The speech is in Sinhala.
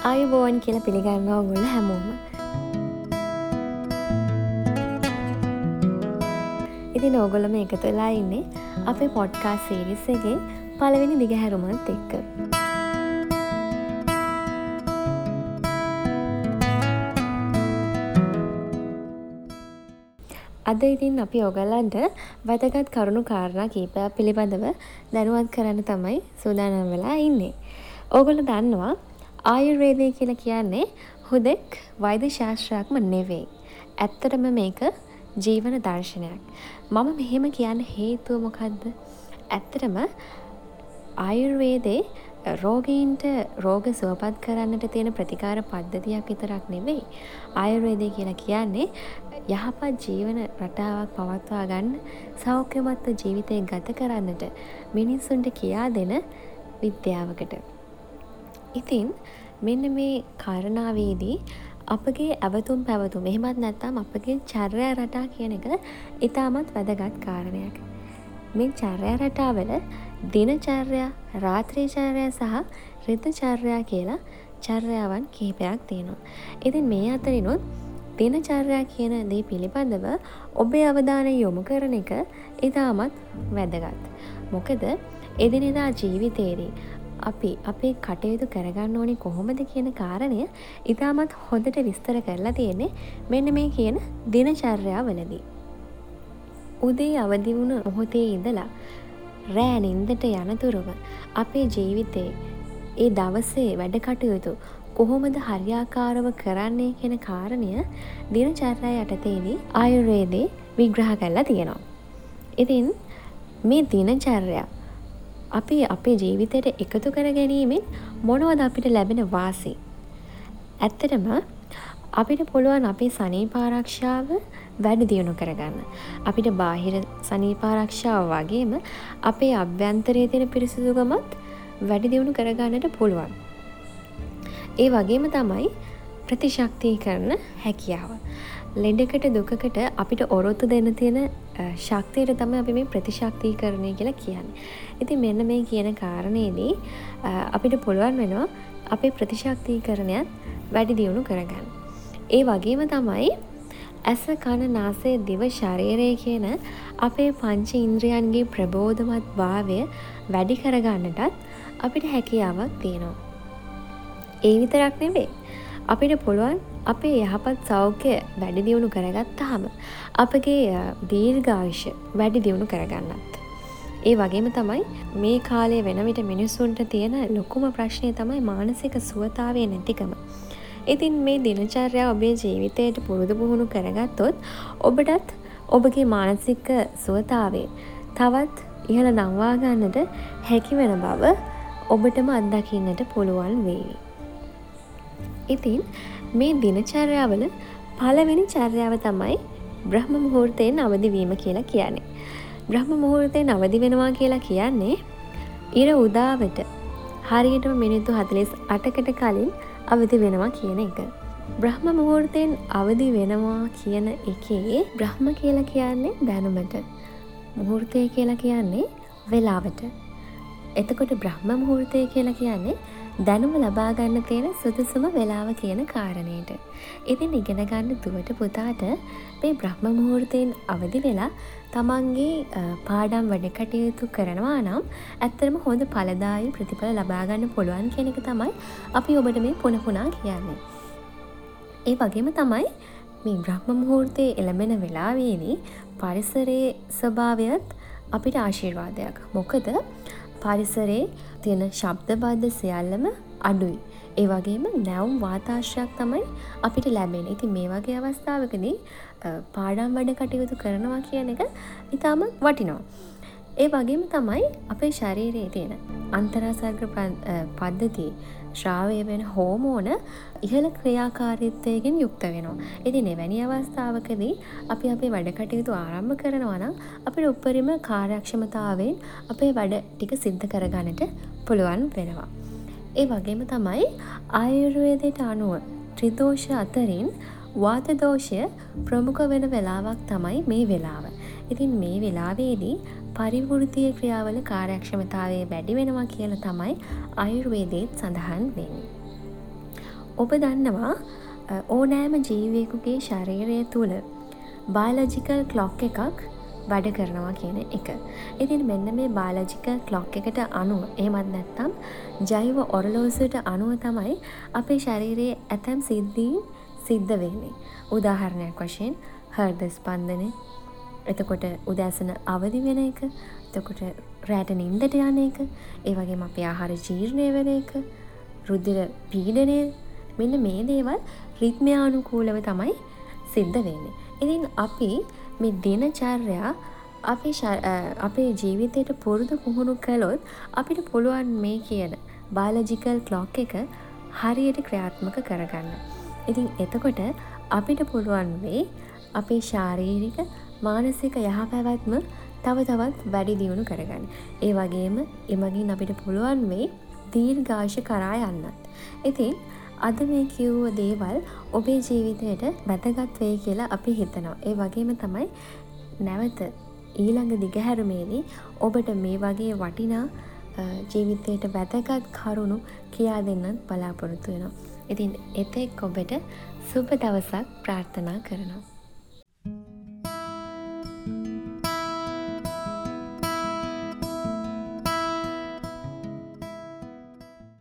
ආයුබෝවන් කියල පිළිගන්නවා ගොල්ල හැමෝම ඉතින් ඕගොලම එකතු වෙලා ඉන්නේ අපේ පොඩ්කා සේරිස්සගේ පළවෙනි දිගහැරුමත් එක්ක අද ඉතින් අපි ඔගල්ලන්ට වැදගත් කරුණු කාරණා කීපයක් පිළිබඳව දැනුවත් කරන්න තමයි සූදානම් වෙලා ඉන්නේ. ඕගොල්ලෝ දන්නවා ආයුර්වේදය කියලා කියන්නේ හුදෙක් වෛද්‍ය ශාස්ත්‍රයක්ම නෙවෙයි. ඇත්තටම මේක ජීවන දර්ශනයක්. මම මෙහෙම කියන්න හේතුව මොකක්ද? ඇත්තටම ආයුර්වේදේ රෝගීන්ට රෝග සුවපත් කරන්නට තියෙන ප්‍රතිකාර පද්ධතියක් විතරක් නෙවෙයි. ආයුර්වේදය කියලා කියන්නේ යහපත් ජීවන රටාවක් පවත්වා ගන්න සෞඛ්‍යමත්ව ජීවිතය ගත කරන්නට මිනිස්සුන්ට කියා දෙන විද්‍යාවකට. ඉතින් මෙන්න මේ කාරණාවේදී අපගේ ඇවතුම් පැවතුම් එහෙමත් නැත්තම් අපගේ චර්යා රටා කියන එක ඉතාමත් වැදගත් කාරණයක්. මේ චර්යා රටාවල දිනචර්යා රාත්‍රීචර්යා සහ රිතචර්යා කියලා චර්යාවන් කිහිපයක් තියෙනවා. ඉතින් මේ අතරිනුත් දිනචර්යා කියන දේ පිළිබඳව ඔබේ අවධානය යොමු කරන එක ඉතාමත් වැදගත්. මොකද එදිනෙදා ජීවිතේදී අපි අපේ කටයුතු කරගන්න ඕනි කොහොමද කියන කාරණය ඉතාමත් හොඳට විස්තර කරලා තියෙන්නේ මෙන්න මේ කියන දිනචර්යා වලදී. උදේ අවදි වුණ මොහොතේ ඉඳලා රෑ නින්දට යනතුරුව අපේ ජීවිතේ ඒ දවසේ වැඩ කටයුතු කොහොමද හරියාකාරව කරන්නේ කෙන කාරණය දිනචර්යා යටතේදී ආයුර්වේදේ විග්‍රහ කරලා තියෙනවා. ඉතින් මේ දිනචර්යා අපි අපේ ජීවිතයට එකතු කර ගැනීමෙන් මොනවද අපිට ලැබෙන වාසි. ඇත්තටම අපිට පුළුවන් අපේ සනීපාරක්ෂාව වැඩි දියුණු කරගන්න. අපිට බාහිර සනීපාරක්ෂාව වගේම අපේ අභ්‍යන්තරයේ තියෙන පිරිසිදුකමත් වැඩි දියුණු කරගන්නට පුළුවන්. ඒ වගේම තමයි ප්‍රතිශක්තිය කරන හැකියාව. ලෙඩකට දුකකට අපිට ඔරොත්තු දෙන්න තියෙන ශක්තියට තම අපි මේ ප්‍රතිශක්තිී කරණය කියලා කියන්න. ඉති මෙන්න මේ කියන කාරණයේදී අපිට පුළුවන් වෙනවා අපේ ප්‍රතිශක්තිී කරණයත් වැඩි දියුණු කරගන්න. ඒ වගේම තමයි ඇස කණ නාසේ දිව ශරීරය කියන අපේ පංච ඉන්ද්‍රියන්ගේ ප්‍රබෝධමත් භාවය වැඩි කරගන්නටත් අපිට හැකියාවක් තියෙනවා. ඒ විතරක් නෙවේ අපිට පුළුවන් අපේ යහපත් සෞඛ්‍ය වැඩි දියුණු කරගත්තාම අපගේ දීර්ඝායුෂ වැඩි දියුණු කරගන්නත්. ඒ වගේම තමයි මේ කාලය වෙන විට මිනිස්සුන්ට තියෙන ලොකුම ප්‍රශ්නය තමයි මානසික සුවතාවය නැතිකම. ඉතින් මේ දිනචර්යා ඔබේ ජීවිතයට පුරුදු පුහුණු කරගත්තොත් ඔබටත් ඔබගේ මානසික සුවතාවේ තවත් ඉහළ නංවා ගන්නට හැකි වෙන බව ඔබටම අත්දකින්නට පුළුවන් වේවි. ඉතින් මේ දිනචර්යාවල පළවෙනි චර්යාව තමයි බ්‍රහ්ම මුහුර්තයෙන් අවදිවීම කියලා කියන්නේ. බ්‍රහ්ම මුහුර්තයෙන් අවදි වෙනවා කියලා කියන්නේ ඉර උදාවට හරියටම මිනිත්තු හතලිස් අටකට කලින් අවදි වෙනවා කියන එක. බ්‍රහ්ම මුහුර්තයෙන් අවදි වෙනවා කියන එකේ බ්‍රහ්ම කියලා කියන්නේ දැනුමට. මුහුර්තය කියලා කියන්නේ වෙලාවට. එතකොට බ්‍රහ්ම මුහුර්තය කියලා කියන්නේ දැනුම ලබාගන්න තියෙන සුදුසුම වෙලාව කියන කාරණයට. ඉතින් ඉගෙන ගන්න දුවට පුතාට මේ බ්‍රහ්ම මුහුර්තයෙන් අවදි වෙලා තමන්ගේ පාඩම් වැඩ කටයුතු කරනවා නම් ඇත්තරම හොඳ පලදායි ප්‍රතිඵල ලබාගන්න පුළුවන් කෙනෙක තමයි අපි ඔබට මේ පුනපුනා කියන්නේ. ඒ වගේම තමයි මේ බ්‍රහ්ම මුහූර්තය එළඹෙන වෙලාවේදී පරිසරයේ ස්වභාවයත් අපිට ආශිර්වාදයක්. මොකද පරිසරේ තියෙන ශබ්දබද්ධ සියල්ලම අඩුයි. ඒ වගේම නැවුම් වාතාශ්‍රයක් තමයි අපිට ලැබෙන. ඉතින් මේ වගේ අවස්ථාවකදී පාඩම් වැඩ කටයුතු කරනවා කියන එක ඉතාම වටිනවා. ඒ වගේම තමයි අපේ ශරීරයේ තියෙන අන්තරාසර්ග පද්ධති ශ්‍රාවය වෙන හෝමෝන ඉහළ ක්‍රියාකාරීත්වයගෙන් යුක්ත වෙනවා. ඉතින් එවැනි අවස්ථාවකදී අපි අපේ වැඩ කටයුතු ආරම්භ කරනවා නම් අපිට උපරිම කාර්යක්ෂමතාවෙන් අපේ වැඩ ටික සිද්ධ කරගන්නට පුළුවන් වෙනවා. ඒ වගේම තමයි ආයුර්වේදයට අනුව ත්‍රිදෝෂ අතරින් වාතදෝෂය ප්‍රමුඛ වෙන වෙලාවක් තමයි මේ වෙලාව. ඉතින් මේ වෙලාවේදී පරිවෘතිය ක්‍රියාවල කාර්යක්ෂමතාවය වැඩි වෙනවා කියල තමයි අයුර්වේදයත් සඳහන් වෙන්නේ. ඔබ දන්නවා ඕනෑම ජීවියෙකුගේ ශරීරය තුළ බයලජිකල් ක්ලොක් එකක් වැඩ කරනවා කියන එක. ඉතින් මෙන්න මේ බාලජිකල් ක්ලොක් එකට අනුව එහෙමත් නැත්නම් ජෛව ඔරලෝසුවට අනුව තමයි අපේ ශරීරයේ ඇතැම් සිද්ධීන් සිද්ධ වෙන්නේ. උදාහරණයක් වශයෙන් හෘද ස්පන්දනය එතකොට උදෑසන අවදි වෙන එක එතකොට රෑට නින්දට යන එක ඒ වගේම අපේ ආහාර ජීර්ණය වෙන එක රුධිර පීඩනය මෙන්න මේ දේවල් රිද්මයානුකූලව තමයි සිද්ධ වෙන්නේ. ඉතින් අපි මේ දිනචර්යා අපේ අපේ ජීවිතයට පුරුදු පුහුණු කළොත් අපිට පුළුවන් මේ කියන බයොලොජිකල් ක්ලොක් එක හරියට ක්‍රියාත්මක කරගන්න. ඉතින් එතකොට අපිට පුළුවන් වෙයි අපේ ශාරීරික මානසික යහපැවැත්ම තව තවත් වැඩි දියුණු කරගන්න. ඒ වගේම එමගින් අපිට පුළුවන් වෙයි දීර්ඝායුෂ කරා යන්නත්. ඉතින් අද මේ කිව්ව දේවල් ඔබේ ජීවිතයට වැදගත් වෙයි කියලා අපි හිතනවා. ඒ වගේම තමයි නැවත ඊළඟ දිගහැරුමේදී ඔබට මේ වගේ වටිනා ජීවිතයට වැදගත් කරුණු කියා දෙන්නත් බලාපොරොත්තු වෙනවා. ඉතින් එතෙක් ඔබට සුබ දවසක් ප්‍රාර්ථනා කරනවා.